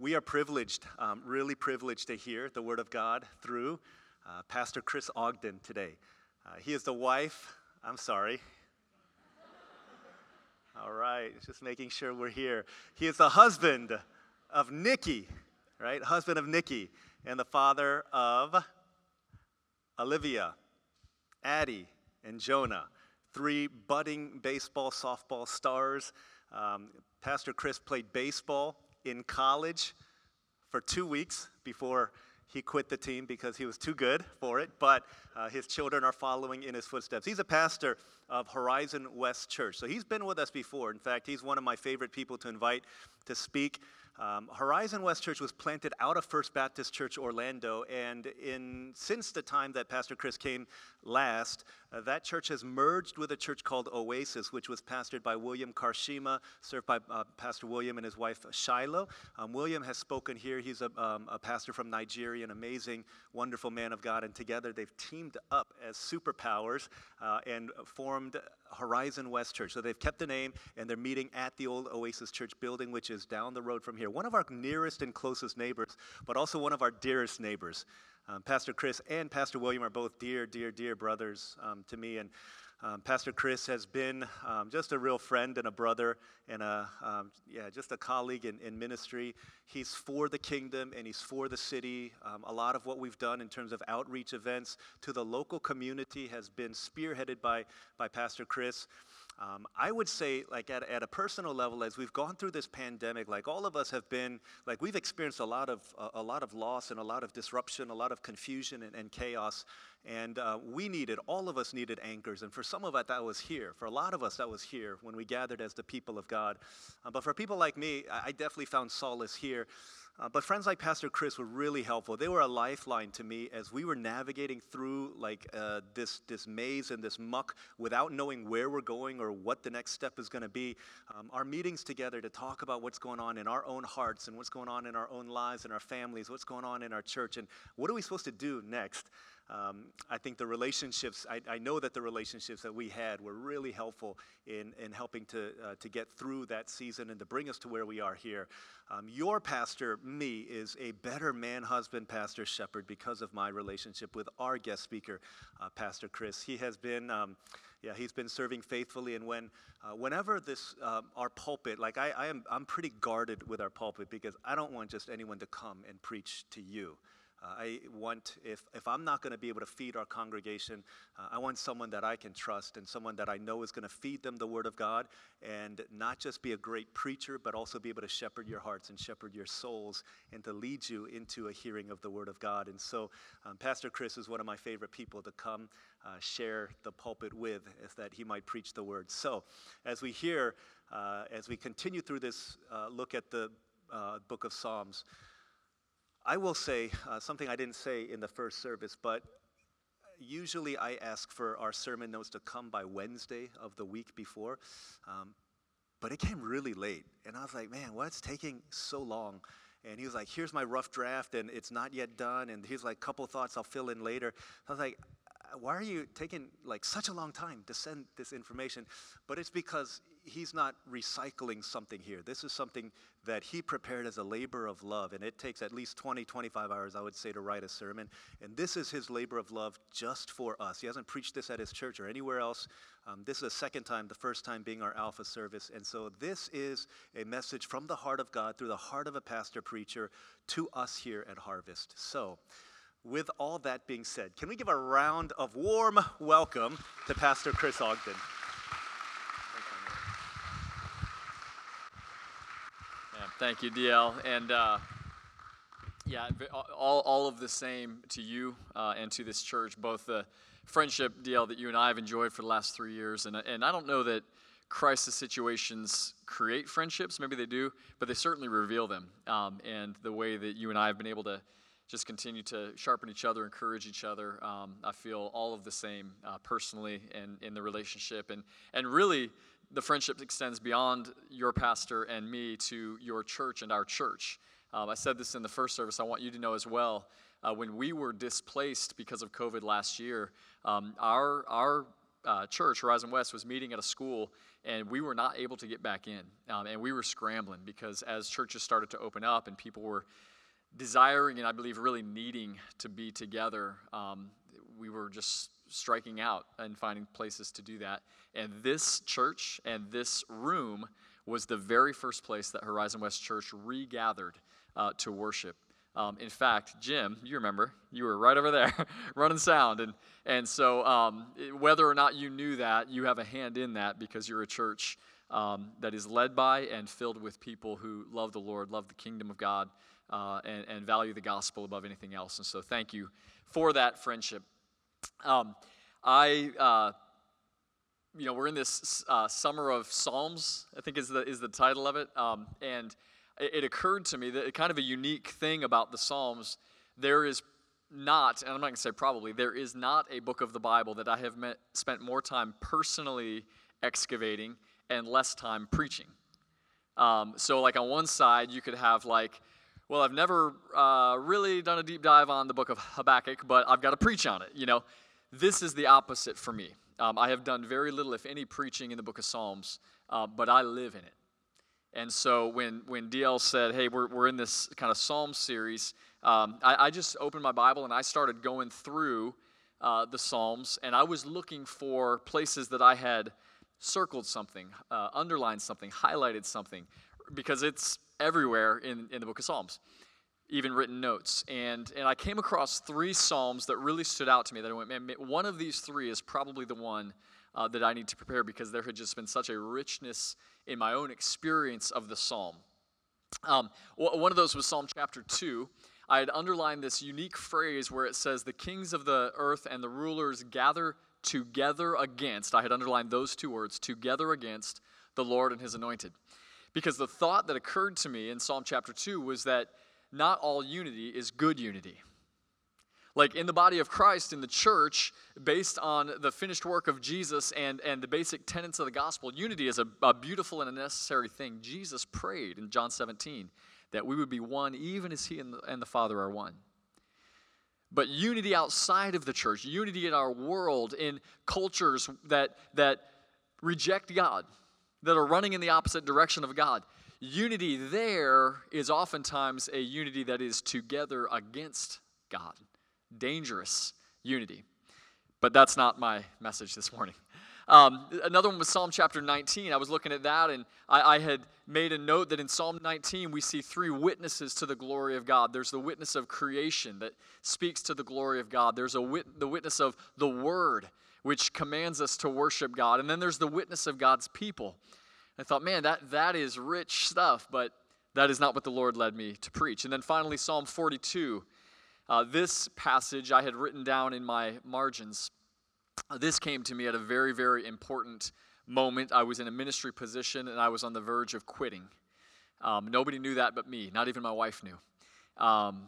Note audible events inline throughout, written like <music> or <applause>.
we are privileged, um, really privileged to hear the Word of God through uh, Pastor Chris Ogden today. Uh, he is the wife, I'm sorry. All right, just making sure we're here. He is the husband of Nikki, right? Husband of Nikki, and the father of Olivia, Addie, and Jonah. Three budding baseball, softball stars. Um, Pastor Chris played baseball in college for two weeks before he quit the team because he was too good for it, but uh, his children are following in his footsteps. He's a pastor of Horizon West Church. So he's been with us before. In fact, he's one of my favorite people to invite to speak. Um, Horizon West Church was planted out of First Baptist Church Orlando, and in since the time that Pastor Chris came last, uh, that church has merged with a church called Oasis, which was pastored by William Karshima, served by uh, Pastor William and his wife Shiloh. Um, William has spoken here. He's a, um, a, pastor from Nigeria, an amazing, wonderful man of God, and together they've teamed up as superpowers uh, and formed Horizon West Church. So they've kept the name, and they're meeting at the old Oasis Church building, which is down the road from here. One of our nearest and closest neighbors, but also one of our dearest neighbors. Um, Pastor Chris and Pastor William are both dear, dear, dear brothers um, to me. And um, Pastor Chris has been um, just a real friend and a brother and a, um, yeah, just a colleague in, in, ministry. He's for the kingdom and he's for the city. Um, a lot of what we've done in terms of outreach events to the local community has been spearheaded by, by Pastor Chris. Um, I would say, like at, at a personal level, as we've gone through this pandemic, like all of us have been, like we've experienced a lot of a, a lot of loss and a lot of disruption, a lot of confusion and, and chaos, and uh, we needed, all of us needed anchors. And for some of us, that was here. For a lot of us, that was here when we gathered as the people of God. Uh, but for people like me, I, I definitely found solace here. Uh, but friends like Pastor Chris were really helpful. They were a lifeline to me as we were navigating through like uh, this this maze and this muck without knowing where we're going or what the next step is going to be. Um, our meetings together to talk about what's going on in our own hearts and what's going on in our own lives and our families, what's going on in our church, and what are we supposed to do next. Um, I think the relationships, I, I, know that the relationships that we had were really helpful in, in helping to, uh, to get through that season and to bring us to where we are here. Um, your pastor, me, is a better man, husband, pastor, shepherd because of my relationship with our guest speaker, uh, Pastor Chris. He has been. Um, yeah, he's been serving faithfully, and when, uh, whenever this, um, our pulpit, like I, I am, I'm pretty guarded with our pulpit because I don't want just anyone to come and preach to you. Uh, I want, if, if I'm not going to be able to feed our congregation, uh, I want someone that I can trust and someone that I know is going to feed them the Word of God and not just be a great preacher, but also be able to shepherd your hearts and shepherd your souls and to lead you into a hearing of the Word of God. And so, um, Pastor Chris is one of my favorite people to come uh, share the pulpit with, is that he might preach the Word. So, as we hear, uh, as we continue through this uh, look at the uh, book of Psalms, I will say uh, something I didn't say in the first service, but usually I ask for our sermon notes to come by Wednesday of the week before. Um, but it came really late. And I was like, man, what's taking so long? And he was like, here's my rough draft, and it's not yet done. And here's like a couple thoughts I'll fill in later. I was like, why are you taking like such a long time to send this information? But it's because he's not recycling something here. This is something that he prepared as a labor of love, and it takes at least 20, 25 hours, I would say, to write a sermon. And this is his labor of love just for us. He hasn't preached this at his church or anywhere else. Um, this is the second time, the first time being our Alpha service. And so this is a message from the heart of God through the heart of a pastor preacher to us here at Harvest. So, with all that being said, can we give a round of warm welcome to Pastor Chris Ogden? Thank you, DL. And uh, yeah, all, all of the same to you uh, and to this church, both the friendship, DL, that you and I have enjoyed for the last three years. And, and I don't know that crisis situations create friendships, maybe they do, but they certainly reveal them. Um, and the way that you and I have been able to just continue to sharpen each other, encourage each other. Um, I feel all of the same uh, personally and in the relationship. And, and really, the friendship extends beyond your pastor and me to your church and our church. Um, I said this in the first service. I want you to know as well. Uh, when we were displaced because of COVID last year, um, our our uh, church, Horizon West, was meeting at a school, and we were not able to get back in. Um, and we were scrambling because as churches started to open up and people were desiring and I believe really needing to be together, um, we were just striking out and finding places to do that. And this church and this room was the very first place that Horizon West Church regathered uh, to worship. Um, in fact, Jim, you remember, you were right over there <laughs> running sound. And, and so, um, whether or not you knew that, you have a hand in that because you're a church um, that is led by and filled with people who love the Lord, love the kingdom of God, uh, and, and, value the gospel above anything else. And so, thank you for that friendship. Um, I, uh, you know, we're in this uh, summer of Psalms, I think is the, is the title of it. Um, and it, it occurred to me that kind of a unique thing about the Psalms, there is not, and I'm not going to say probably, there is not a book of the Bible that I have met, spent more time personally excavating and less time preaching. Um, so, like on one side, you could have like, well, I've never uh, really done a deep dive on the book of Habakkuk, but I've got to preach on it. You know, this is the opposite for me. Um, I have done very little, if any, preaching in the book of Psalms, uh, but I live in it. And so when, when DL said, hey, we're, we're in this kind of Psalm series, um, I, I, just opened my Bible and I started going through uh, the Psalms, and I was looking for places that I had circled something, uh, underlined something, highlighted something, because it's everywhere in, in the book of Psalms, even written notes. And, and I came across three Psalms that really stood out to me that I went, man, one of these three is probably the one uh, that I need to prepare because there had just been such a richness in my own experience of the psalm. Um, one of those was Psalm chapter 2. I had underlined this unique phrase where it says, The kings of the earth and the rulers gather together against, I had underlined those two words, together against the Lord and his anointed. Because the thought that occurred to me in Psalm chapter 2 was that not all unity is good unity. Like in the body of Christ, in the church, based on the finished work of Jesus and, and the basic tenets of the gospel, unity is a, a beautiful and a necessary thing. Jesus prayed in John 17 that we would be one even as he and the, and the Father are one. But unity outside of the church, unity in our world, in cultures that, that reject God, that are running in the opposite direction of God, unity there is oftentimes a unity that is together against God dangerous unity. But that's not my message this morning. Um, another one was Psalm chapter 19. I was looking at that and I, I, had made a note that in Psalm 19 we see three witnesses to the glory of God. There's the witness of creation that speaks to the glory of God, there's a wit- the witness of the Word, which commands us to worship God, and then there's the witness of God's people. I thought, man, that, that is rich stuff, but that is not what the Lord led me to preach. And then finally, Psalm 42 uh, this passage I had written down in my margins. Uh, this came to me at a very, very important moment. I was in a ministry position and I was on the verge of quitting. Um, nobody knew that but me, not even my wife knew. Um,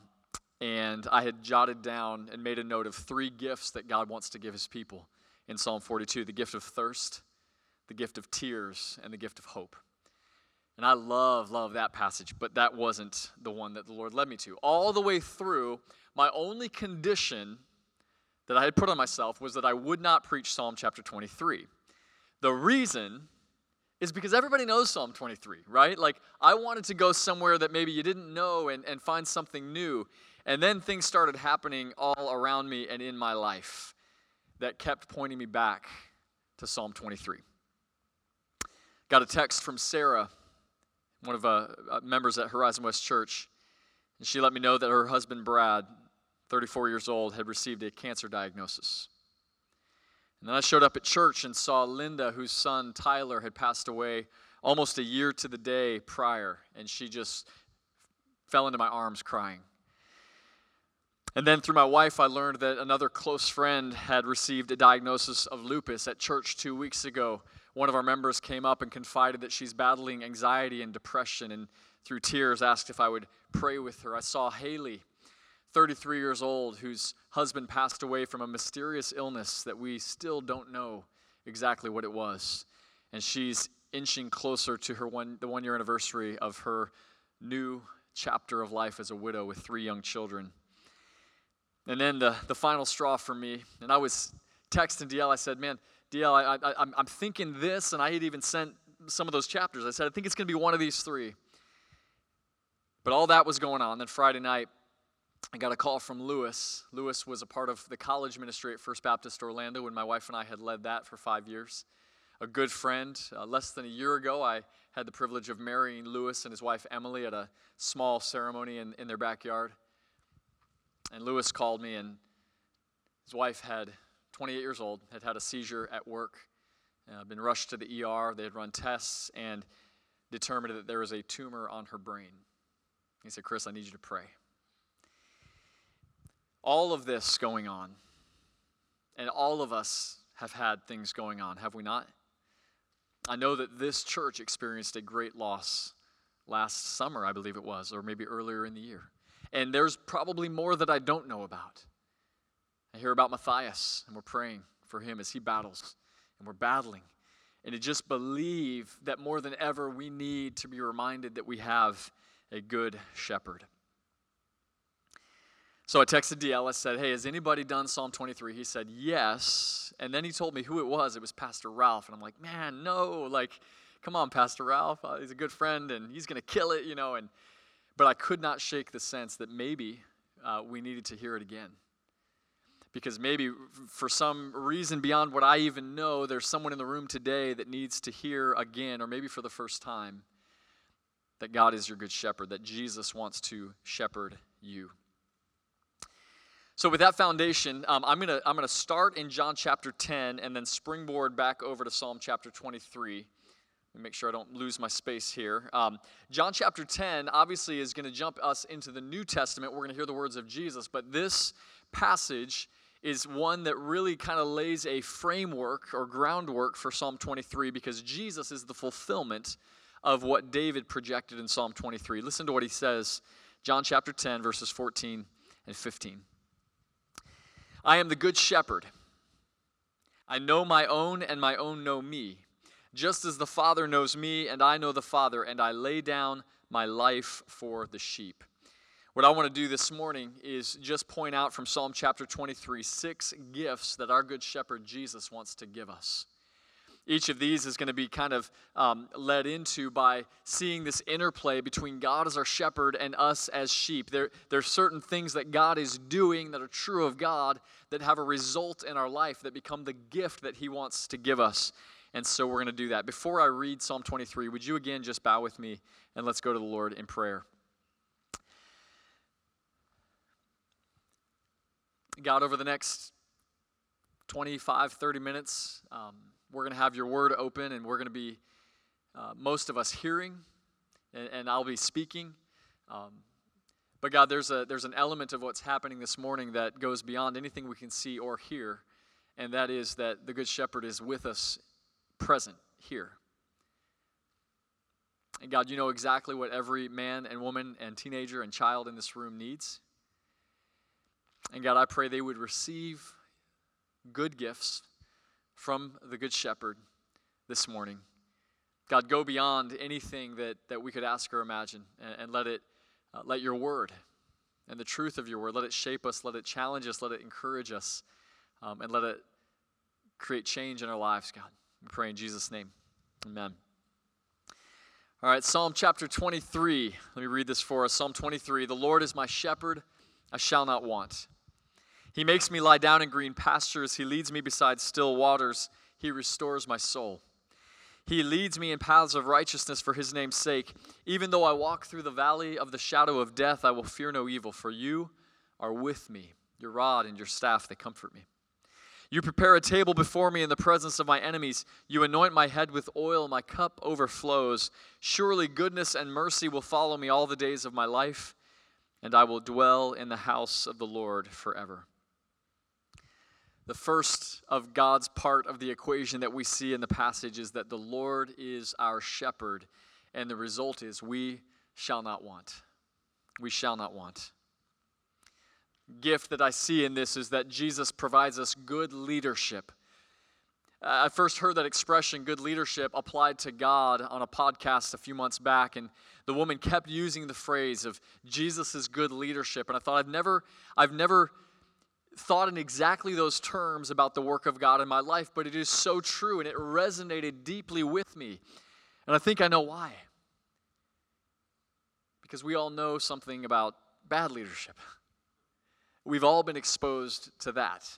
and I had jotted down and made a note of three gifts that God wants to give his people in Psalm 42 the gift of thirst, the gift of tears, and the gift of hope. And I love, love that passage, but that wasn't the one that the Lord led me to. All the way through, my only condition that I had put on myself was that I would not preach Psalm chapter 23. The reason is because everybody knows Psalm 23, right? Like, I wanted to go somewhere that maybe you didn't know and, and find something new. And then things started happening all around me and in my life that kept pointing me back to Psalm 23. Got a text from Sarah one of uh, uh, members at Horizon West Church, and she let me know that her husband Brad, 34 years old, had received a cancer diagnosis. And then I showed up at church and saw Linda, whose son Tyler had passed away almost a year to the day prior, and she just fell into my arms crying. And then through my wife, I learned that another close friend had received a diagnosis of lupus at church two weeks ago one of our members came up and confided that she's battling anxiety and depression and through tears asked if I would pray with her. I saw Haley, 33 years old, whose husband passed away from a mysterious illness that we still don't know exactly what it was. And she's inching closer to her one, the one year anniversary of her new chapter of life as a widow with three young children. And then the, the final straw for me, and I was texting DL, I said, Man, DL, I, I, I'm, I'm thinking this, and I had even sent some of those chapters. I said, I think it's going to be one of these three. But all that was going on. Then Friday night, I got a call from Lewis. Lewis was a part of the college ministry at First Baptist Orlando when my wife and I had led that for five years. A good friend. Uh, less than a year ago, I had the privilege of marrying Lewis and his wife Emily at a small ceremony in, in their backyard. And Lewis called me, and his wife had 28 years old, had had a seizure at work, uh, been rushed to the ER. They had run tests and determined that there was a tumor on her brain. He said, Chris, I need you to pray all of this going on, and all of us have had things going on, have we not? I know that this church experienced a great loss last summer, I believe it was, or maybe earlier in the year. And there's probably more that I don't know about. I hear about Matthias, and we're praying for him as he battles, and we're battling. And to just believe that more than ever, we need to be reminded that we have a good shepherd. So I texted DL. I said, Hey, has anybody done Psalm 23? He said, Yes. And then he told me who it was. It was Pastor Ralph. And I'm like, Man, no. Like, come on, Pastor Ralph. Uh, he's a good friend and he's going to kill it, you know. And, but I could not shake the sense that maybe uh, we needed to hear it again. Because maybe for some reason beyond what I even know, there's someone in the room today that needs to hear again, or maybe for the first time, that God is your good shepherd, that Jesus wants to shepherd you. So, with that foundation, um, I'm going to I'm gonna start in John chapter 10 and then springboard back over to Psalm chapter 23. Make sure I don't lose my space here. Um, John chapter 10 obviously is going to jump us into the New Testament. We're going to hear the words of Jesus, but this passage is one that really kind of lays a framework or groundwork for Psalm 23 because Jesus is the fulfillment of what David projected in Psalm 23. Listen to what he says, John chapter 10, verses 14 and 15. I am the good shepherd. I know my own, and my own know me. Just as the Father knows me, and I know the Father, and I lay down my life for the sheep. What I want to do this morning is just point out from Psalm chapter 23 six gifts that our good shepherd Jesus wants to give us. Each of these is going to be kind of um, led into by seeing this interplay between God as our shepherd and us as sheep. There, there are certain things that God is doing that are true of God that have a result in our life that become the gift that He wants to give us. And so we're going to do that. Before I read Psalm 23, would you again just bow with me and let's go to the Lord in prayer. God, over the next 25, 30 minutes, um, we're going to have your word open and we're going to be, uh, most of us, hearing, and, and I'll be speaking. Um, but God, there's, a, there's an element of what's happening this morning that goes beyond anything we can see or hear, and that is that the Good Shepherd is with us, present here. And God, you know exactly what every man and woman and teenager and child in this room needs. And God, I pray they would receive good gifts from the Good Shepherd this morning. God, go beyond anything that, that we could ask or imagine and, and let it, uh, let your word and the truth of your word, let it shape us, let it challenge us, let it encourage us, um, and let it create change in our lives, God. We pray in Jesus' name. Amen. All right, Psalm chapter 23. Let me read this for us. Psalm 23 The Lord is my shepherd, I shall not want. He makes me lie down in green pastures. He leads me beside still waters. He restores my soul. He leads me in paths of righteousness for his name's sake. Even though I walk through the valley of the shadow of death, I will fear no evil, for you are with me. Your rod and your staff, they comfort me. You prepare a table before me in the presence of my enemies. You anoint my head with oil, my cup overflows. Surely goodness and mercy will follow me all the days of my life, and I will dwell in the house of the Lord forever. The first of God's part of the equation that we see in the passage is that the Lord is our shepherd, and the result is we shall not want. We shall not want. Gift that I see in this is that Jesus provides us good leadership. I first heard that expression, good leadership, applied to God on a podcast a few months back, and the woman kept using the phrase of Jesus' good leadership. And I thought, I've never, I've never thought in exactly those terms about the work of God in my life, but it is so true and it resonated deeply with me. And I think I know why. Because we all know something about bad leadership. <laughs> We've all been exposed to that.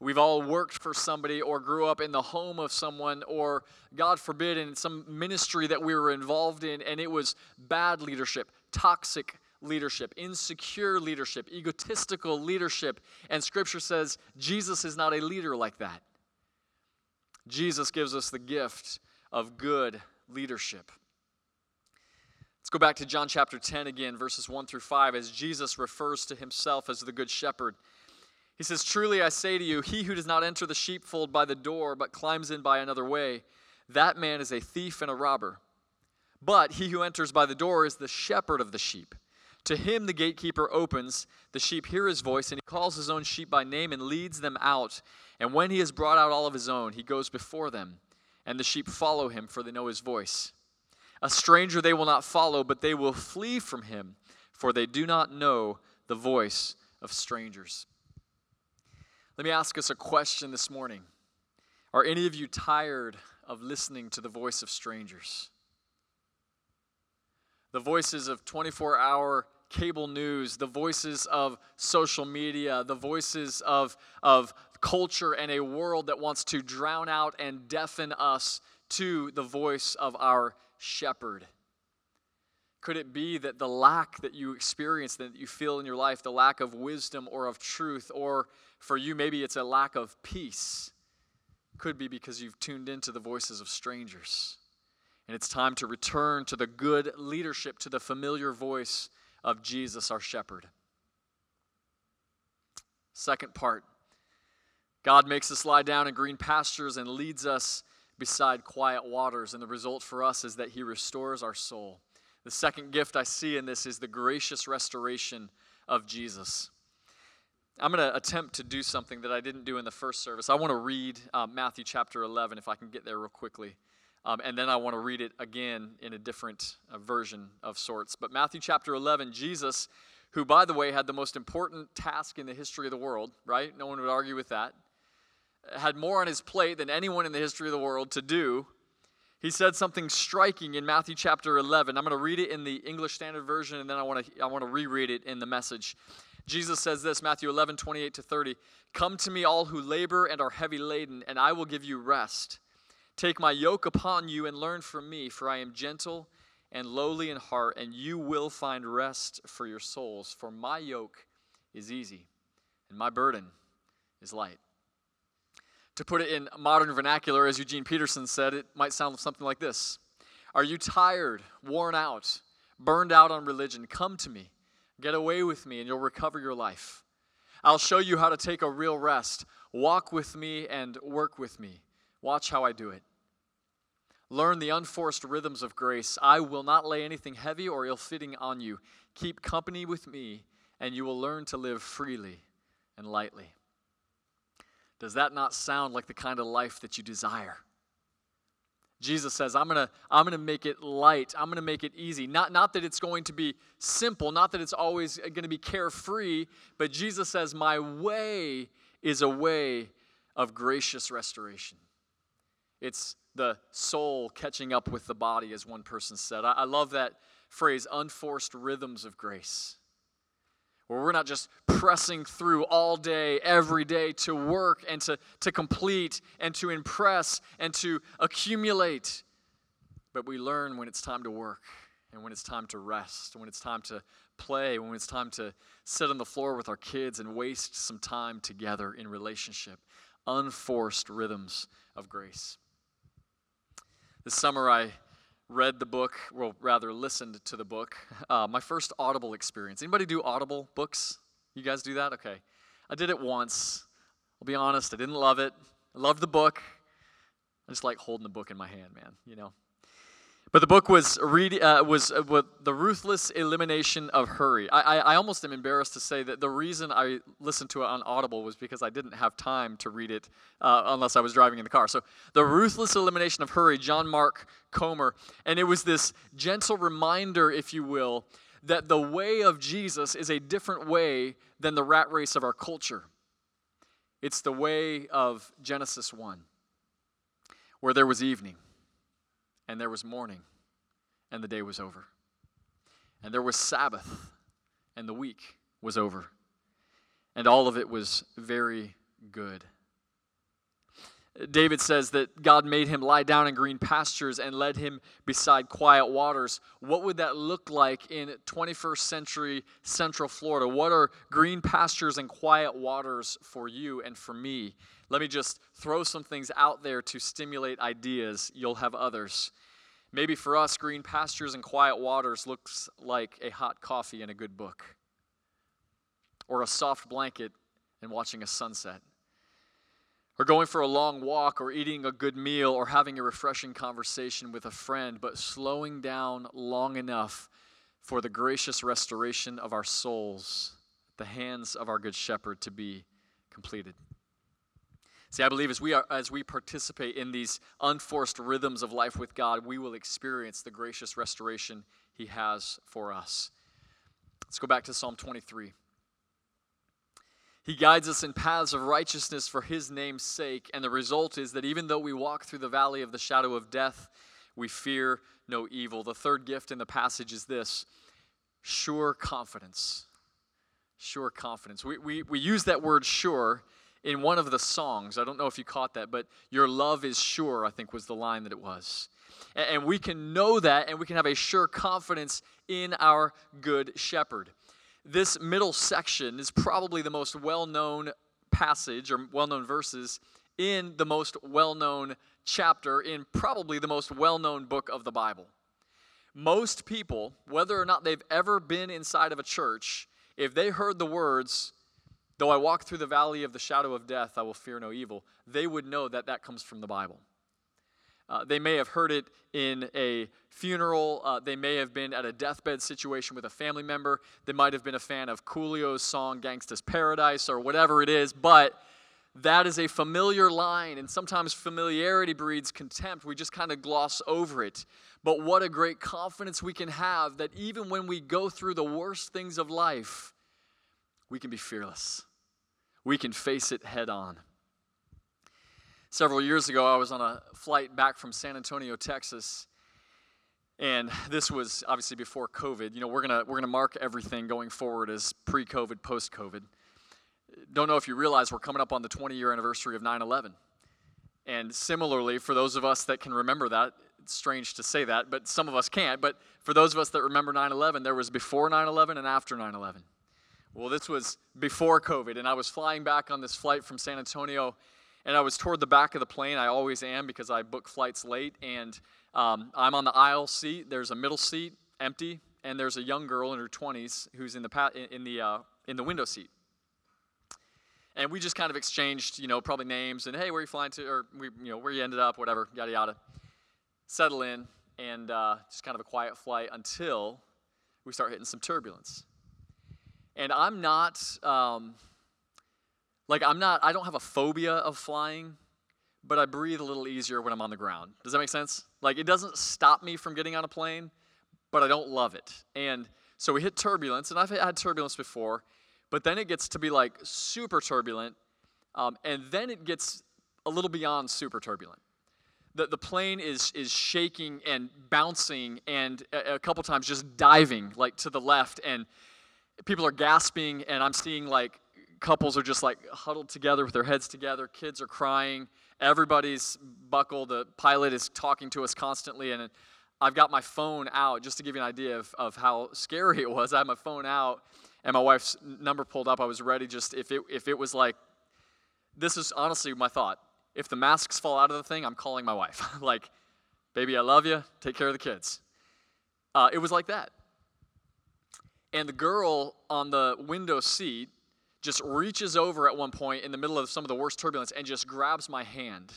We've all worked for somebody or grew up in the home of someone or, God forbid, in some ministry that we were involved in, and it was bad leadership, toxic leadership, insecure leadership, egotistical leadership. And Scripture says Jesus is not a leader like that. Jesus gives us the gift of good leadership. Let's go back to John chapter 10 again, verses 1 through 5, as Jesus refers to himself as the good shepherd. He says, Truly I say to you, he who does not enter the sheepfold by the door, but climbs in by another way, that man is a thief and a robber. But he who enters by the door is the shepherd of the sheep. To him the gatekeeper opens, the sheep hear his voice, and he calls his own sheep by name and leads them out. And when he has brought out all of his own, he goes before them, and the sheep follow him, for they know his voice. A stranger they will not follow, but they will flee from him, for they do not know the voice of strangers. Let me ask us a question this morning. Are any of you tired of listening to the voice of strangers? The voices of 24 hour cable news, the voices of social media, the voices of, of culture and a world that wants to drown out and deafen us to the voice of our shepherd. Could it be that the lack that you experience, that you feel in your life, the lack of wisdom or of truth, or for you, maybe it's a lack of peace, could be because you've tuned into the voices of strangers? And it's time to return to the good leadership, to the familiar voice of Jesus, our shepherd. Second part God makes us lie down in green pastures and leads us beside quiet waters. And the result for us is that He restores our soul. The second gift I see in this is the gracious restoration of Jesus. I'm going to attempt to do something that I didn't do in the first service. I want to read uh, Matthew chapter 11, if I can get there real quickly. Um, and then I want to read it again in a different uh, version of sorts. But Matthew chapter 11, Jesus, who, by the way, had the most important task in the history of the world, right? No one would argue with that, had more on his plate than anyone in the history of the world to do. He said something striking in Matthew chapter 11. I'm going to read it in the English Standard Version, and then I want to, I want to reread it in the message. Jesus says this, Matthew 11, 28 to 30. Come to me, all who labor and are heavy laden, and I will give you rest. Take my yoke upon you and learn from me, for I am gentle and lowly in heart, and you will find rest for your souls. For my yoke is easy, and my burden is light. To put it in modern vernacular, as Eugene Peterson said, it might sound something like this Are you tired, worn out, burned out on religion? Come to me. Get away with me, and you'll recover your life. I'll show you how to take a real rest. Walk with me and work with me. Watch how I do it. Learn the unforced rhythms of grace. I will not lay anything heavy or ill fitting on you. Keep company with me, and you will learn to live freely and lightly. Does that not sound like the kind of life that you desire? Jesus says, I'm going to I'm to make it light. I'm going to make it easy. Not, not that it's going to be simple, not that it's always going to be carefree, but Jesus says, My way is a way of gracious restoration. It's the soul catching up with the body, as one person said. I, I love that phrase, unforced rhythms of grace where we're not just pressing through all day, every day to work and to, to complete and to impress and to accumulate, but we learn when it's time to work and when it's time to rest, when it's time to play, when it's time to sit on the floor with our kids and waste some time together in relationship. Unforced rhythms of grace. This summer, I read the book, well, rather listened to the book. Uh, my first Audible experience. Anybody do Audible books? You guys do that? Okay. I did it once. I'll be honest, I didn't love it. I loved the book. I just like holding the book in my hand, man, you know. But the book was read, uh, was uh, the ruthless elimination of hurry. I, I, I, almost am embarrassed to say that the reason I listened to it on Audible was because I didn't have time to read it uh, unless I was driving in the car. So the ruthless elimination of hurry, John Mark Comer, and it was this gentle reminder, if you will, that the way of Jesus is a different way than the rat race of our culture. It's the way of Genesis 1, where there was evening, and there was morning, and the day was over. And there was Sabbath, and the week was over. And all of it was very good. David says that God made him lie down in green pastures and led him beside quiet waters. What would that look like in 21st century Central Florida? What are green pastures and quiet waters for you and for me? Let me just throw some things out there to stimulate ideas. You'll have others. Maybe for us, green pastures and quiet waters looks like a hot coffee and a good book, or a soft blanket and watching a sunset or going for a long walk, or eating a good meal, or having a refreshing conversation with a friend, but slowing down long enough for the gracious restoration of our souls the hands of our good shepherd to be completed. See, I believe as we, are, as we participate in these unforced rhythms of life with God, we will experience the gracious restoration He has for us. Let's go back to Psalm 23. He guides us in paths of righteousness for his name's sake. And the result is that even though we walk through the valley of the shadow of death, we fear no evil. The third gift in the passage is this sure confidence. Sure confidence. We, we, we use that word sure in one of the songs. I don't know if you caught that, but your love is sure, I think was the line that it was. And, we can know that and we can have a sure confidence in our good shepherd this middle section is probably the most well known passage or well known verses in the most well known chapter in probably the most well known book of the Bible. Most people, whether or not they've ever been inside of a church, if they heard the words, Though I walk through the valley of the shadow of death, I will fear no evil, they would know that that comes from the Bible. Uh, they may have heard it in a funeral. Uh, they may have been at a deathbed situation with a family member. They might have been a fan of Coolio's song Gangsta's Paradise or whatever it is, but that is a familiar line, and sometimes familiarity breeds contempt. We just kind of gloss over it. But what a great confidence we can have that even when we go through the worst things of life, we can be fearless. We can face it head on. Several years ago, I was on a flight back from San Antonio, Texas, and this was obviously before COVID. You know, we're gonna we're gonna mark everything going forward as pre-COVID, post-COVID. Don't know if you realize we're coming up on the 20-year anniversary of 9/11, and similarly, for those of us that can remember that, it's strange to say that, but some of us can't. But for those of us that remember 9/11, there was before 9/11 and after 9/11. Well, this was before COVID, and I was flying back on this flight from San Antonio and I was toward the back of the plane. I always am because I book flights late, and um, I'm on the aisle seat. There's a middle seat empty, and there's a young girl in her 20s who's in the pa- in the uh, in the window seat. And we just kind of exchanged, you know, probably names and hey, where are you flying to, or we, you know, where you ended up, whatever, yada yada. Settle in, and uh, just kind of a quiet flight until we start hitting some turbulence. And I'm not. Um, like, I'm not, I don't have a phobia of flying, but I breathe a little easier when I'm on the ground. Does that make sense? Like, it doesn't stop me from getting on a plane, but I don't love it. And so we hit turbulence, and I've had turbulence before, but then it gets to be like super turbulent, um, and then it gets a little beyond super turbulent. The, the plane is, is shaking and bouncing, and a, a couple times just diving like to the left, and people are gasping, and I'm seeing like couples are just like huddled together with their heads together. Kids are crying. Everybody's buckled. The pilot is talking to us constantly. And I've got my phone out just to give you an idea of, of how scary it was. I had my phone out and my wife's number pulled up. I was ready just if it, if it was like, this is honestly my thought. If the masks fall out of the thing, I'm calling my wife. <laughs> like, baby, I love you. Take care of the kids. Uh, it was like that. And the girl on the window seat just reaches over at one point in the middle of some of the worst turbulence and just grabs my hand.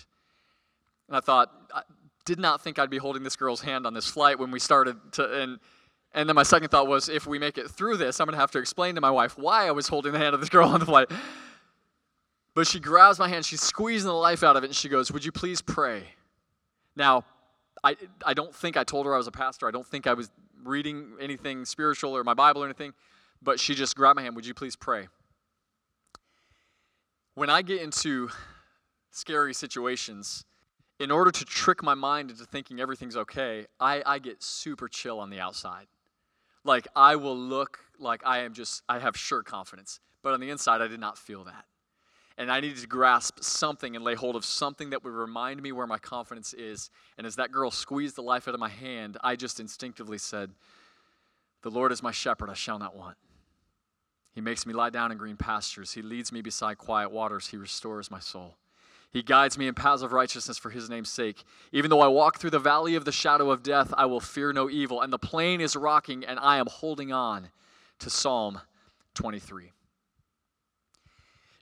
And I thought, I did not think I'd be holding this girl's hand on this flight when we started to, and, and then my second thought was, if we make it through this, I'm going to have to explain to my wife why I was holding the hand of this girl on the flight. But she grabs my hand, she's squeezing the life out of it, and she goes, Would you please pray? Now, I, I don't think I told her I was a pastor. I don't think I was reading anything spiritual or my Bible or anything, but she just grabbed my hand, Would you please pray? when I get into scary situations, in order to trick my mind into thinking everything's okay, I, I get super chill on the outside. Like I will look like I am just, I have sure confidence. But on the inside, I did not feel that. And I needed to grasp something and lay hold of something that would remind me where my confidence is. And as that girl squeezed the life out of my hand, I just instinctively said, The Lord is my shepherd, I shall not want. He makes me lie down in green pastures. He leads me beside quiet waters. He restores my soul. He guides me in paths of righteousness for his name's sake. Even though I walk through the valley of the shadow of death, I will fear no evil. And the plane is rocking, and I am holding on to Psalm 23.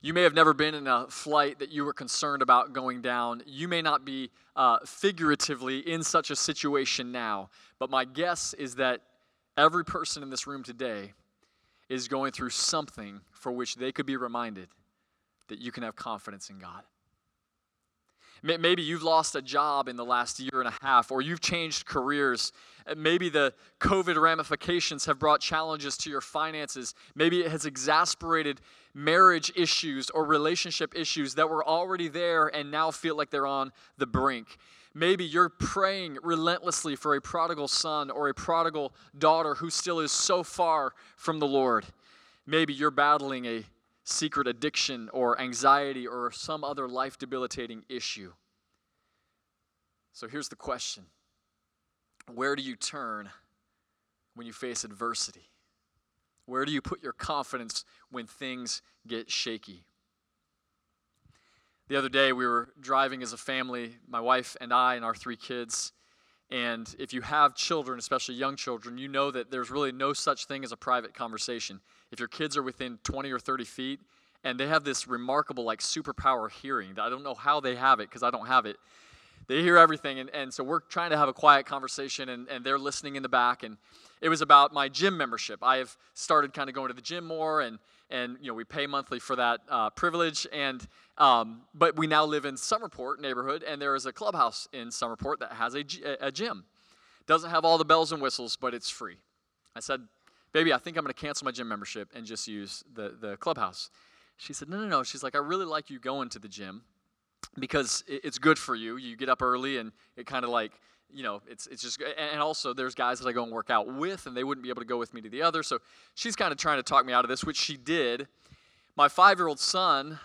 You may have never been in a flight that you were concerned about going down. You may not be uh, figuratively in such a situation now, but my guess is that every person in this room today is going through something for which they could be reminded that you can have confidence in God. Maybe you've lost a job in the last year and a half, or you've changed careers. Uh, maybe the COVID ramifications have brought challenges to your finances. Maybe it has exasperated marriage issues or relationship issues that were already there and now feel like they're on the brink. Maybe you're praying relentlessly for a prodigal son or a prodigal daughter who still is so far from the Lord. Maybe you're battling a secret addiction or anxiety or some other life debilitating issue. So here's the question Where do you turn when you face adversity? Where do you put your confidence when things get shaky? The other day, we were driving as a family, my wife and I, and our three kids. And if you have children, especially young children, you know that there's really no such thing as a private conversation. If your kids are within 20 or 30 feet and they have this remarkable, like, superpower hearing, I don't know how they have it because I don't have it. They hear everything. And, and so we're trying to have a quiet conversation, and, and they're listening in the back. And it was about my gym membership. I have started kind of going to the gym more, and and you know we pay monthly for that uh, privilege. And um, but we now live in Summerport neighborhood, and there is a clubhouse in Summerport that has a, a gym. Doesn't have all the bells and whistles, but it's free. I said, "Baby, I think I'm going to cancel my gym membership and just use the the clubhouse." She said, "No, no, no." She's like, "I really like you going to the gym." Because it's good for you. You get up early and it kind of like you know, it's it's just and also there's guys that I go and work out with, and they wouldn't be able to go with me to the other. So she's kind of trying to talk me out of this, which she did. My five-year-old son,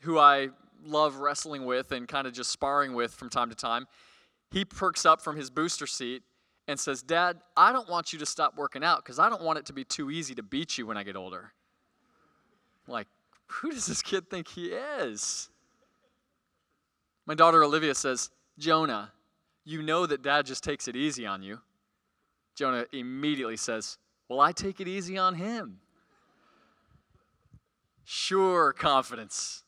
who I love wrestling with and kind of just sparring with from time to time, he perks up from his booster seat and says, "Dad, I don't want you to stop working out because I don't want it to be too easy to beat you when I get older." I'm like, who does this kid think he is? My daughter Olivia says, Jonah, you know that dad just takes it easy on you. Jonah immediately says, Well, I take it easy on him. Sure, confidence.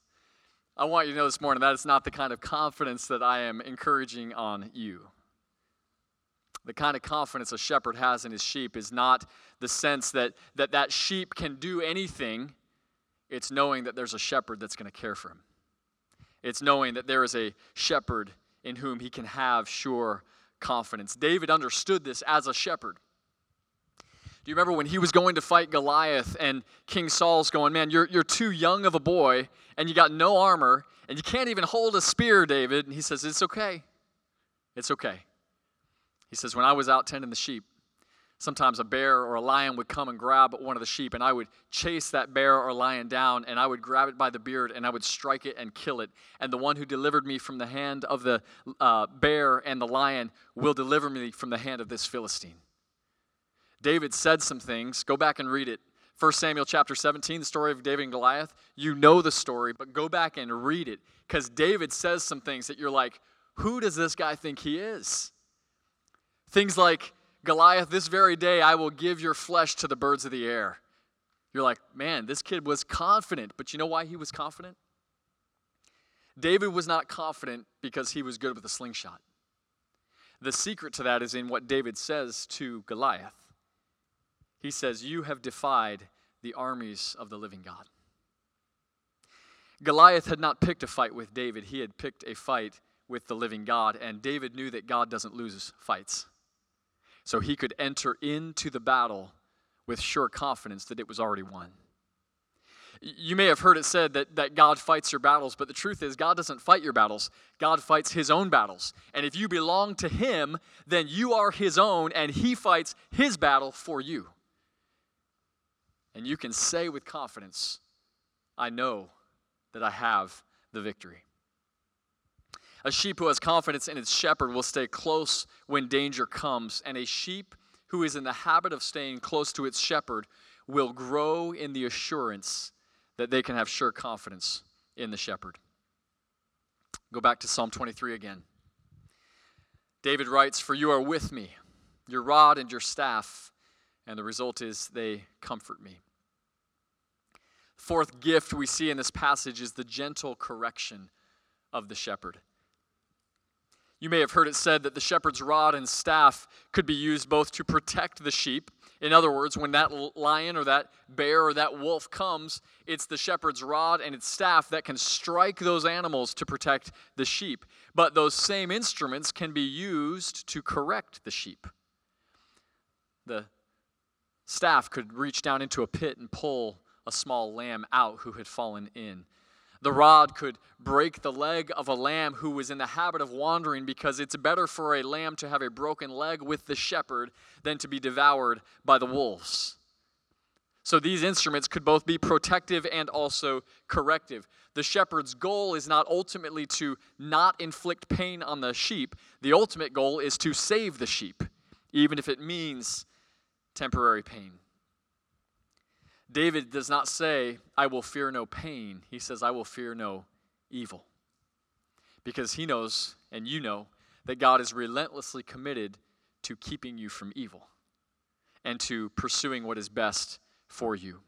I want you to know this morning that is not the kind of confidence that I am encouraging on you. The kind of confidence a shepherd has in his sheep is not the sense that that, that sheep can do anything, it's knowing that there's a shepherd that's going to care for him. It's knowing that there is a shepherd in whom he can have sure confidence. David understood this as a shepherd. Do you remember when he was going to fight Goliath and King Saul's going, Man, you're, you're too young of a boy and you got no armor and you can't even hold a spear, David? And he says, It's okay. It's okay. He says, When I was out tending the sheep, sometimes a bear or a lion would come and grab one of the sheep, and I would chase that bear or lion down, and I would grab it by the beard, and I would strike it and kill it. And the one who delivered me from the hand of the uh, bear and the lion will deliver me from the hand of this Philistine. David said some things. Go back and read it. 1 Samuel chapter 17, the story of David and Goliath. You know the story, but go back and read it because David says some things that you're like, who does this guy think he is? Things like, Goliath, this very day I will give your flesh to the birds of the air. You're like, man, this kid was confident. But you know why he was confident? David was not confident because he was good with a slingshot. The secret to that is in what David says to Goliath. He says, You have defied the armies of the living God. Goliath had not picked a fight with David, he had picked a fight with the living God, and David knew that God doesn't lose fights so he could enter into the battle with sure confidence that it was already won. You may have heard it said that, that God fights your battles, but the truth is, God doesn't fight your battles. God fights his own battles. And if you belong to him, then you are his own, and he fights his battle for you. And you can say with confidence, I know that I have the victory. A sheep who has confidence in its shepherd will stay close when danger comes, and a sheep who is in the habit of staying close to its shepherd will grow in the assurance that they can have sure confidence in the shepherd. Go back to Psalm 23 again. David writes, For you are with me, your rod and your staff, and the result is they comfort me. Fourth gift we see in this passage is the gentle correction of the shepherd. You may have heard it said that the shepherd's rod and staff could be used both to protect the sheep. In other words, when that lion or that bear or that wolf comes, it's the shepherd's rod and its staff that can strike those animals to protect the sheep. But those same instruments can be used to correct the sheep. The staff could reach down into a pit and pull a small lamb out who had fallen in. The rod could break the leg of a lamb who was in the habit of wandering because it's better for a lamb to have a broken leg with the shepherd than to be devoured by the wolves. So these instruments could both be protective and also corrective. The shepherd's goal is not ultimately to not inflict pain on the sheep, the ultimate goal is to save the sheep, even if it means temporary pain. David does not say, I will fear no pain. He says, I will fear no evil. Because he knows, and you know, that God is relentlessly committed to keeping you from evil and to pursuing what is best for you.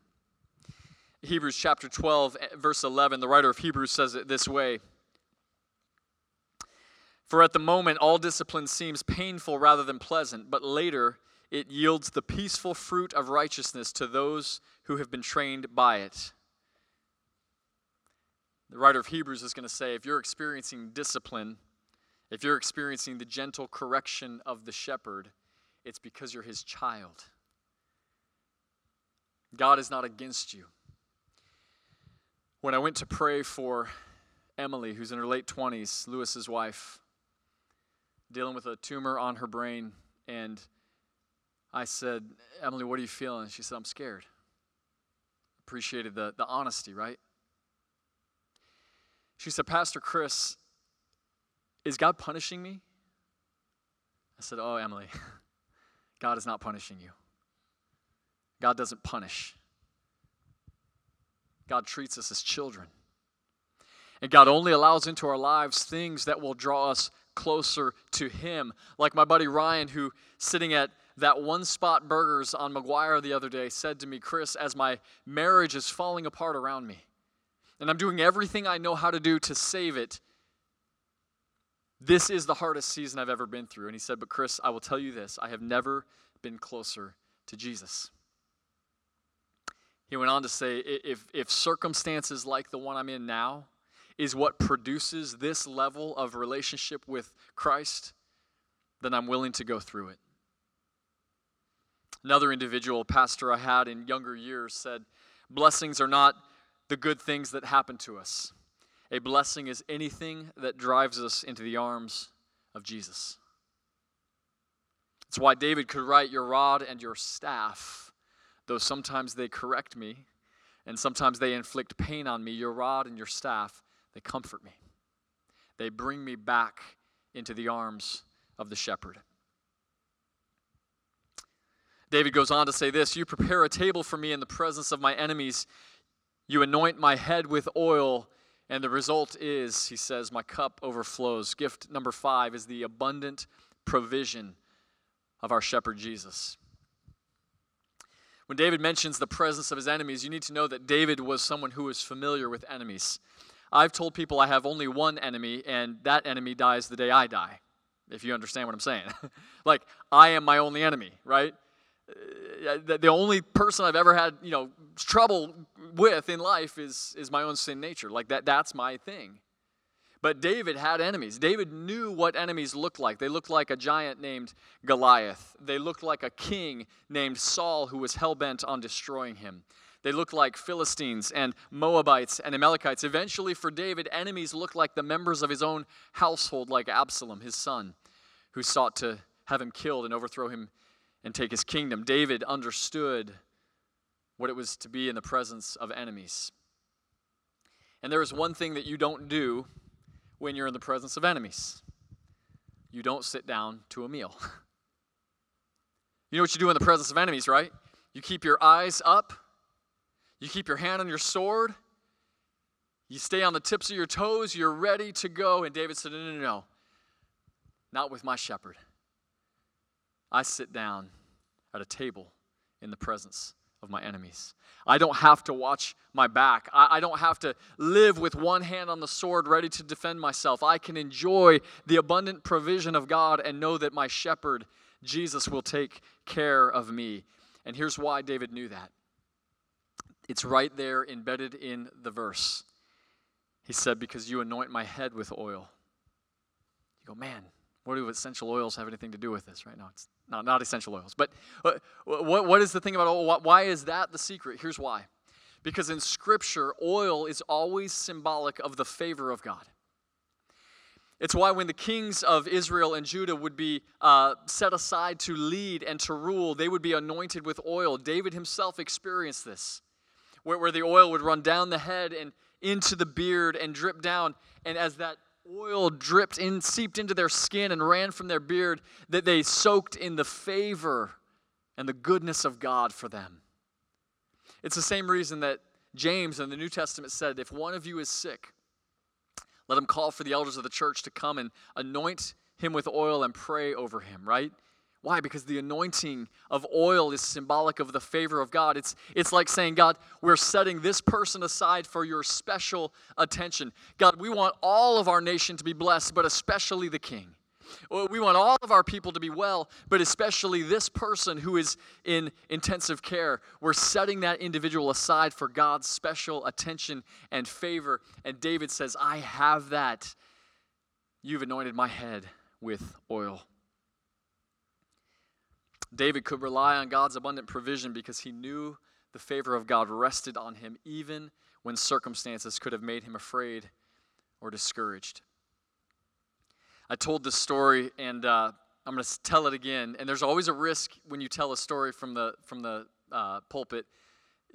Hebrews chapter 12, eh, verse 11, the writer of Hebrews says it this way For at the moment, all discipline seems painful rather than pleasant, but later, it yields the peaceful fruit of righteousness to those who have been trained by it. The writer of Hebrews is going to say if you're experiencing discipline, if you're experiencing the gentle correction of the shepherd, it's because you're his child. God is not against you. When I went to pray for Emily, who's in her late 20s, Lewis's wife, dealing with a tumor on her brain, and I said, Emily, what are you feeling? She said, I'm scared. Appreciated the, the honesty, right? She said, Pastor Chris, is God punishing me? I said, Oh, Emily, <laughs> God is not punishing you. God doesn't punish. God treats us as children. And God only allows into our lives things that will draw us closer to Him. Like my buddy Ryan, who sitting at that one spot burgers on McGuire the other day said to me, Chris, as my marriage is falling apart around me, and I'm doing everything I know how to do to save it, this is the hardest season I've ever been through. And he said, But Chris, I will tell you this I have never been closer to Jesus. He went on to say, if, if circumstances like the one I'm in now is what produces this level of relationship with Christ, then I'm willing to go through it. Another individual pastor I had in younger years said, Blessings are not the good things that happen to us. A blessing is anything that drives us into the arms of Jesus. It's why David could write, Your rod and your staff, though sometimes they correct me and sometimes they inflict pain on me, your rod and your staff, they comfort me. They bring me back into the arms of the shepherd. David goes on to say this You prepare a table for me in the presence of my enemies. You anoint my head with oil, and the result is, he says, my cup overflows. Gift number five is the abundant provision of our shepherd Jesus. When David mentions the presence of his enemies, you need to know that David was someone who was familiar with enemies. I've told people I have only one enemy, and that enemy dies the day I die, if you understand what I'm saying. <laughs> like, I am my only enemy, right? Uh, the only person I've ever had, you know, trouble with in life is, is my own sin nature. Like that, that's my thing. But David had enemies. David knew what enemies looked like. They looked like a giant named Goliath. They looked like a king named Saul who was hell bent on destroying him. They looked like Philistines and Moabites and Amalekites. Eventually, for David, enemies looked like the members of his own household, like Absalom, his son, who sought to have him killed and overthrow him and take his kingdom. David understood what it was to be in the presence of enemies. And there is one thing that you don't do when you're in the presence of enemies you don't sit down to a meal. <laughs> You know what you do in the presence of enemies, right? You keep your eyes up, you keep your hand on your sword, you stay on the tips of your toes, you're ready to go. And David said, No, no, no, no. Not with my shepherd. I sit down at a table in the presence of my enemies. I don't have to watch my back. I, I, don't have to live with one hand on the sword ready to defend myself. I can enjoy the abundant provision of God and know that my shepherd, Jesus, will take care of me. And here's why David knew that it's right there embedded in the verse. He said, Because you anoint my head with oil. You go, man, what do essential oils have anything to do with this? Right now, it's not, not essential oils. But what, what, what is the thing about oil? Why is that the secret? Here's why. Because in Scripture, oil is always symbolic of the favor of God. It's why when the kings of Israel and Judah would be uh, set aside to lead and to rule, they would be anointed with oil. David himself experienced this, where, where the oil would run down the head and into the beard and drip down. And as that oil dripped in, seeped into their skin and ran from their beard, that they soaked in the favor and the goodness of God for them. It's the same reason that James in the New Testament said, If one of you is sick, let him call for the elders of the church to come and anoint him with oil and pray over him, right? Why? Because the anointing of oil is symbolic of the favor of God. It's, it's like saying, God, we're setting this person aside for your special attention. God, we want all of our nation to be blessed, but especially the king. Uh, we want all of our people to be well, but especially this person who is in intensive care. We're setting that individual aside for God's special attention and favor. And David says, I have that. You've anointed my head with oil. David could rely on God's abundant provision because he knew the favor of God rested on him even when circumstances could have made him afraid or discouraged. I told this story and uh, I'm going to tell it again. And there's always a risk when you tell a story from the, from the uh, pulpit.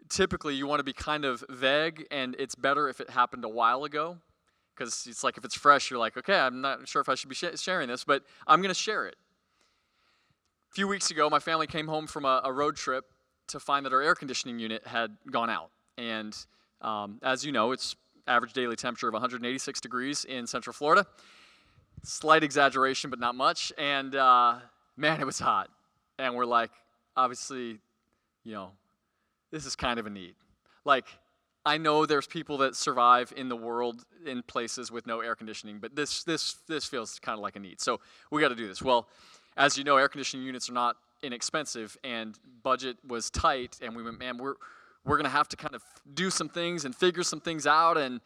Typically, you want to be kind of vague, and it's better if it happened a while ago because it's like if it's fresh, you're like, okay, I'm not sure if I should be sh- sharing this, but I'm going to share it. A few weeks ago, my family came home from a, a road trip to find that our air conditioning unit had gone out. And um, as you know, it's average daily temperature of 186 degrees in Central Florida. Slight exaggeration, but not much. And uh, man, it was hot. And we're like, obviously, you know, this is kind of a need. Like, I know there's people that survive in the world in places with no air conditioning, but this this this feels kind of like a need. So we got to do this. Well, as you know, air conditioning units are not inexpensive, and budget was tight, and we went, man, we're we're to have to kind of do some things and figure some things out and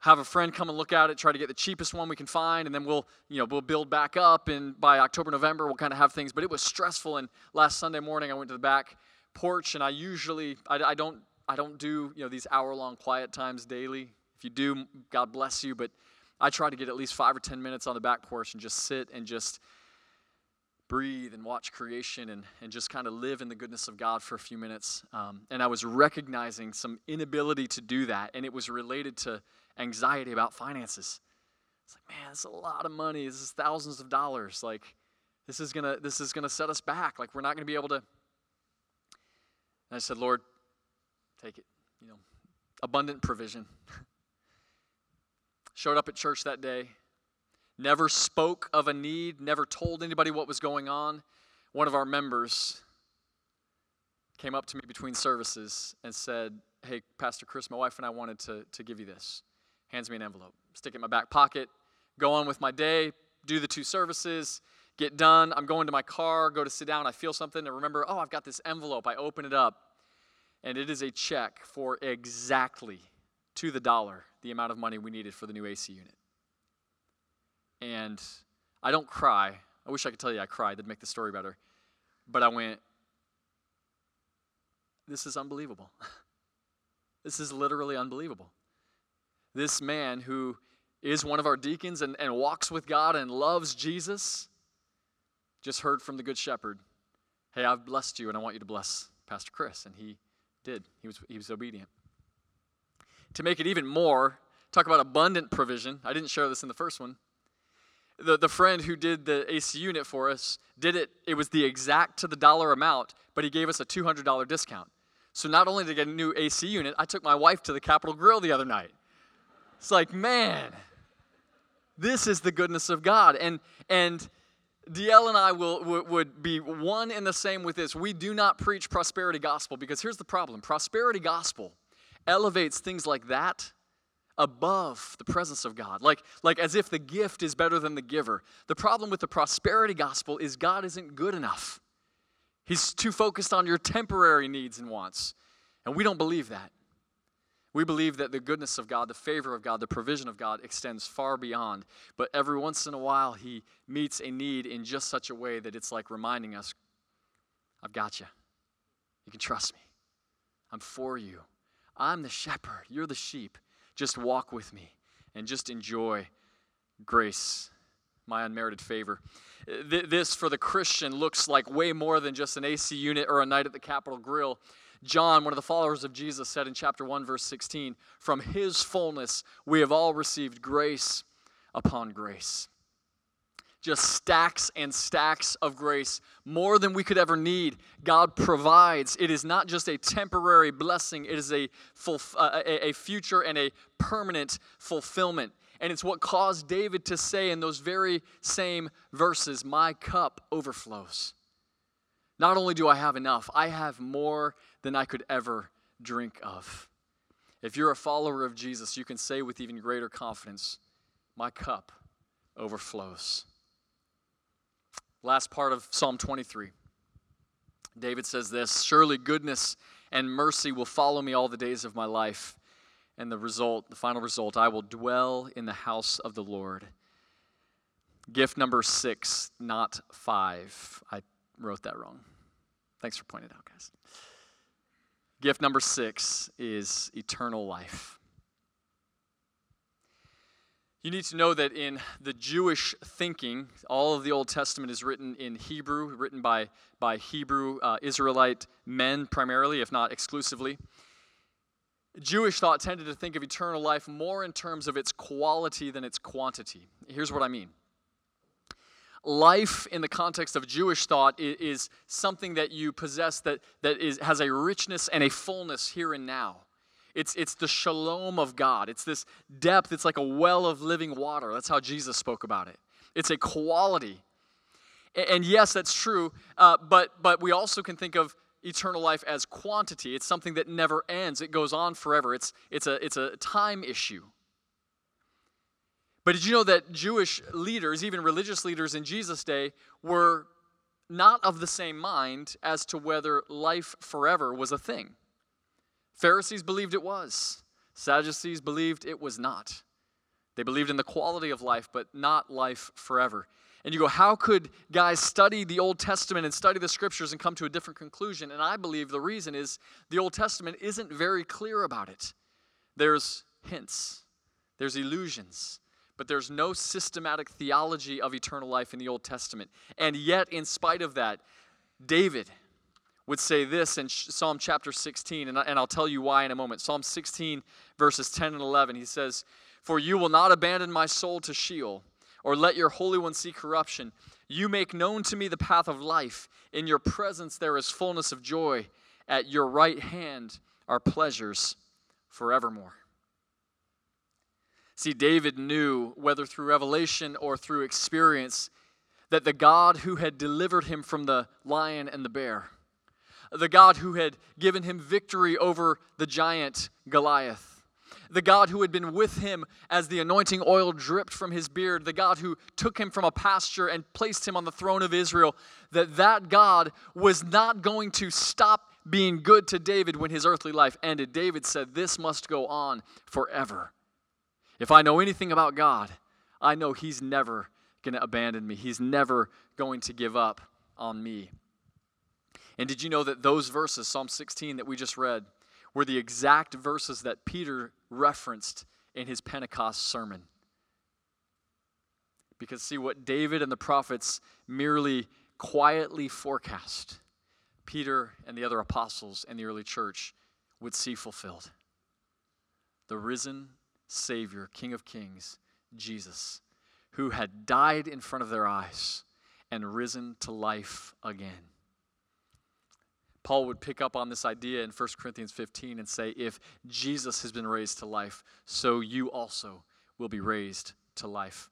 have a friend come and look at it try to get the cheapest one we can find and then we'll you know we'll build back up and by october november we'll kind of have things. But it was stressful and last sunday morning i went to the back porch and i usually i, I don't i don't do you know these hour long quiet times daily. If you do god bless you but i try to get at least five or ten minutes on the back porch and just sit and just breathe and watch creation and, and just kind of live in the goodness of God for a few minutes. Um, and I was recognizing some inability to do that, and it was related to anxiety about finances. It's like, man, it's a lot of money. This is thousands of dollars. Like, this is gonna this is gonna set us back. Like, we're not gonna be able to. And I said, Lord, take it. You know, abundant provision. <laughs> Showed up at church that day never spoke of a need, never told anybody what was going on. One of our members came up to me between services and said, Hey, Pastor Chris, my wife and I wanted to, to give you this. Hands me an envelope. Stick it in my back pocket, go on with my day, do the two services, get done. I'm going to my car, go to sit down. I feel something and remember, oh, I've got this envelope. I open it up, and it is a check for exactly to the dollar the amount of money we needed for the new AC unit and I don't cry. I wish I could tell you I cried. That'd make the story better. But I went, this is unbelievable. <laughs> This is literally unbelievable. This man who is one of our deacons and, and walks with God and loves Jesus just heard from the Good Shepherd, Hey, I've blessed you and I want you to bless Pastor Chris. And he did, he was, he was obedient. To make it even more, talk about abundant provision. I didn't share this in the first one. The, the friend who did the AC unit for us did it, it was the exact to the dollar amount, but he gave us a $200 discount. So not only did I get a new AC unit, I took my wife to the Capital Grille the other night. It's like, man, this is the goodness of God. And, and DL and I will, would be one and the same with this. We do not preach prosperity gospel because here's the problem prosperity gospel elevates things like that above the presence of God, like, like as if the gift is better than the giver. The problem with the prosperity gospel is God isn't good enough. He's too focused on your temporary needs and wants. And we don't believe that. We believe that the goodness of God, the favor of God, the provision of God extends far beyond. But every once in a while, He meets a need in just such a way that it's like reminding us I've got you. You can trust me. I'm for you. I'm the shepherd. You're the sheep. Just walk with me and just enjoy grace, my unmerited favor. This, for the Christian, looks like way more than just an AC unit or a night at the Capital Grille. John, one of the followers of Jesus, said in chapter 1, verse 16, From his fullness we have all received grace upon grace. Just stacks and stacks of grace, more than we could ever need. God provides. It is not just a temporary blessing, it is a, full, uh, a, a future and a permanent fulfillment. And it's what caused David to say in those very same verses, My cup overflows. Not only do I have enough, I have more than I could ever drink of. If you're a follower of Jesus, you can say with even greater confidence, My cup overflows. Last part of Psalm 23. David says this Surely goodness and mercy will follow me all the days of my life. And the result, the final result, I will dwell in the house of the Lord. Gift number six, not five. I wrote that wrong. Thanks for pointing it out, guys. Gift number six is eternal life. You need to know that in the Jewish thinking, all of the Old Testament is written in Hebrew, written by, by Hebrew uh, Israelite men primarily, if not exclusively. Jewish thought tended to think of eternal life more in terms of its quality than its quantity. Here's what I mean life in the context of Jewish thought is, something that you possess that, that is, has a richness and a fullness here and now. It's, it's the shalom of God. It's this depth. It's like a well of living water. That's how Jesus spoke about it. It's a quality. And yes, that's true, uh, but, but we also can think of eternal life as quantity. It's something that never ends, it goes on forever. It's, it's, a, it's a time issue. But did you know that Jewish leaders, even religious leaders in Jesus' day, were not of the same mind as to whether life forever was a thing? Pharisees believed it was, Sadducees believed it was not. They believed in the quality of life, but not life forever. And you go, how could guys study the Old Testament and study the scriptures and come to a different conclusion? And I believe the reason is the Old Testament isn't very clear about it. There's hints, there's illusions, but there's no systematic theology of eternal life in the Old Testament. And yet, in spite of that, David would say this in Psalm chapter 16, and I'll tell you why in a moment. Psalm 16, verses 10 and 11, he says, For you will not abandon my soul to Sheol, or let your Holy One see corruption. You make known to me the path of life. In your presence there is fullness of joy. At your right hand are pleasures forevermore. See, David knew, whether through revelation or through experience, that the God who had delivered him from the lion and the bear, the God who had given him victory over the giant Goliath, the God who had been with him as the anointing oil dripped from his beard, the God who took him from a pasture and placed him on the throne of Israel, that that God was not going to stop being good to David when his earthly life ended. David said, This must go on forever. If I know anything about God, I know He's never going to abandon me, He's never going to give up on me. And did you know that those verses, Psalm 16 that we just read, were the exact verses that Peter referenced in his Pentecost sermon. Because, see, what David and the prophets merely quietly forecast, Peter and the other apostles and the early church would see fulfilled. The risen Savior, King of Kings, Jesus, who had died in front of their eyes and risen to life again. Paul would pick up on this idea in 1 Corinthians 15 and say, If Jesus has been raised to life, so you also will be raised to life.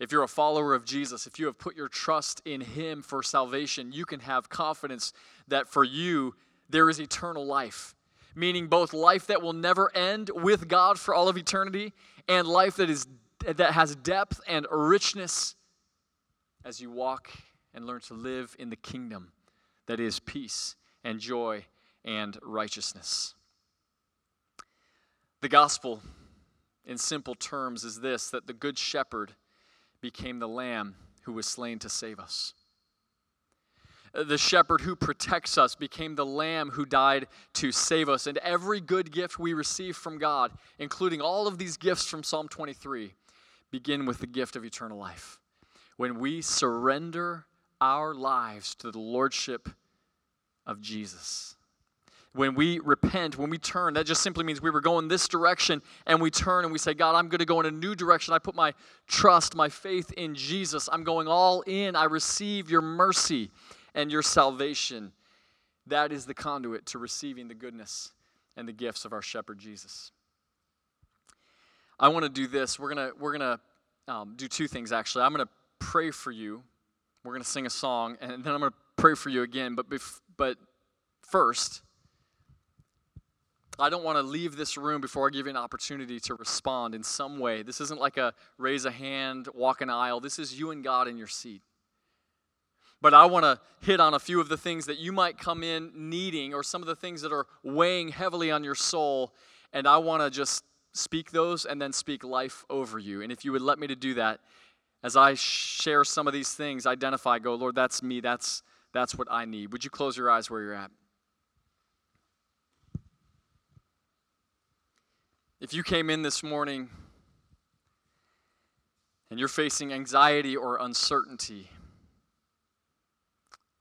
If you're a follower of Jesus, if you have put your trust in Him for salvation, you can have confidence that for you there is eternal life, meaning both life that will never end with God for all of eternity and life that, is, that has depth and richness as you walk and learn to live in the kingdom that is peace and joy and righteousness. The gospel, in simple terms, is this that the good shepherd became the lamb who was slain to save us. The shepherd who protects us became the lamb who died to save us. And every good gift we receive from God, including all of these gifts from Psalm 23, begin with the gift of eternal life. When we surrender our lives to the lordship of Jesus. When we repent, when we turn, that just simply means we were going this direction and we turn and we say, God, I'm going to go in a new direction. I put my trust, my faith in Jesus. I'm going all in. I receive your mercy and your salvation. That is the conduit to receiving the goodness and the gifts of our shepherd Jesus. I want to do this. We're going to we're going to um, do two things actually. I'm going to pray for you. We're going to sing a song and then I'm going to pray for you again, but bef- but first, I don't want to leave this room before I give you an opportunity to respond in some way. This isn't like a raise a hand, walk an aisle. This is you and God in your seat. But I want to hit on a few of the things that you might come in needing or some of the things that are weighing heavily on your soul. And I want to just speak those and then speak life over you. And if you would let me to do that, as I share some of these things, identify, go, Lord, that's me. That's that's what I need. Would you close your eyes where you're at? If you came in this morning and you're facing anxiety or uncertainty,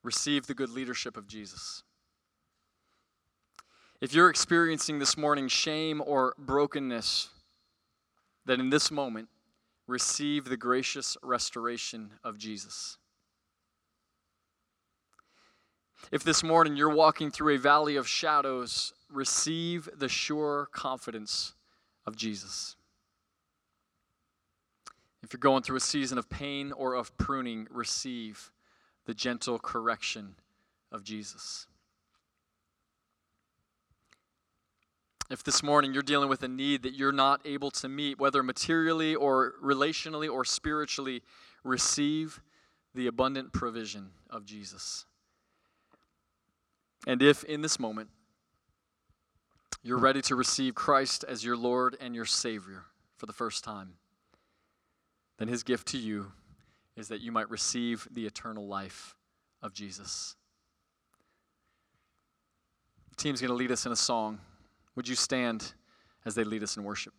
receive the good leadership of Jesus. If you're experiencing this morning shame or brokenness, then in this moment, receive the gracious restoration of Jesus. If this morning you're walking through a valley of shadows, receive the sure confidence of Jesus. If you're going through a season of pain or of pruning, receive the gentle correction of Jesus. If this morning you're dealing with a need that you're not able to meet, whether materially or relationally or spiritually, receive the abundant provision of Jesus. And if in this moment you're ready to receive Christ as your Lord and your Savior for the first time, then his gift to you is that you might receive the eternal life of Jesus. The team's going to lead us in a song. Would you stand as they lead us in worship?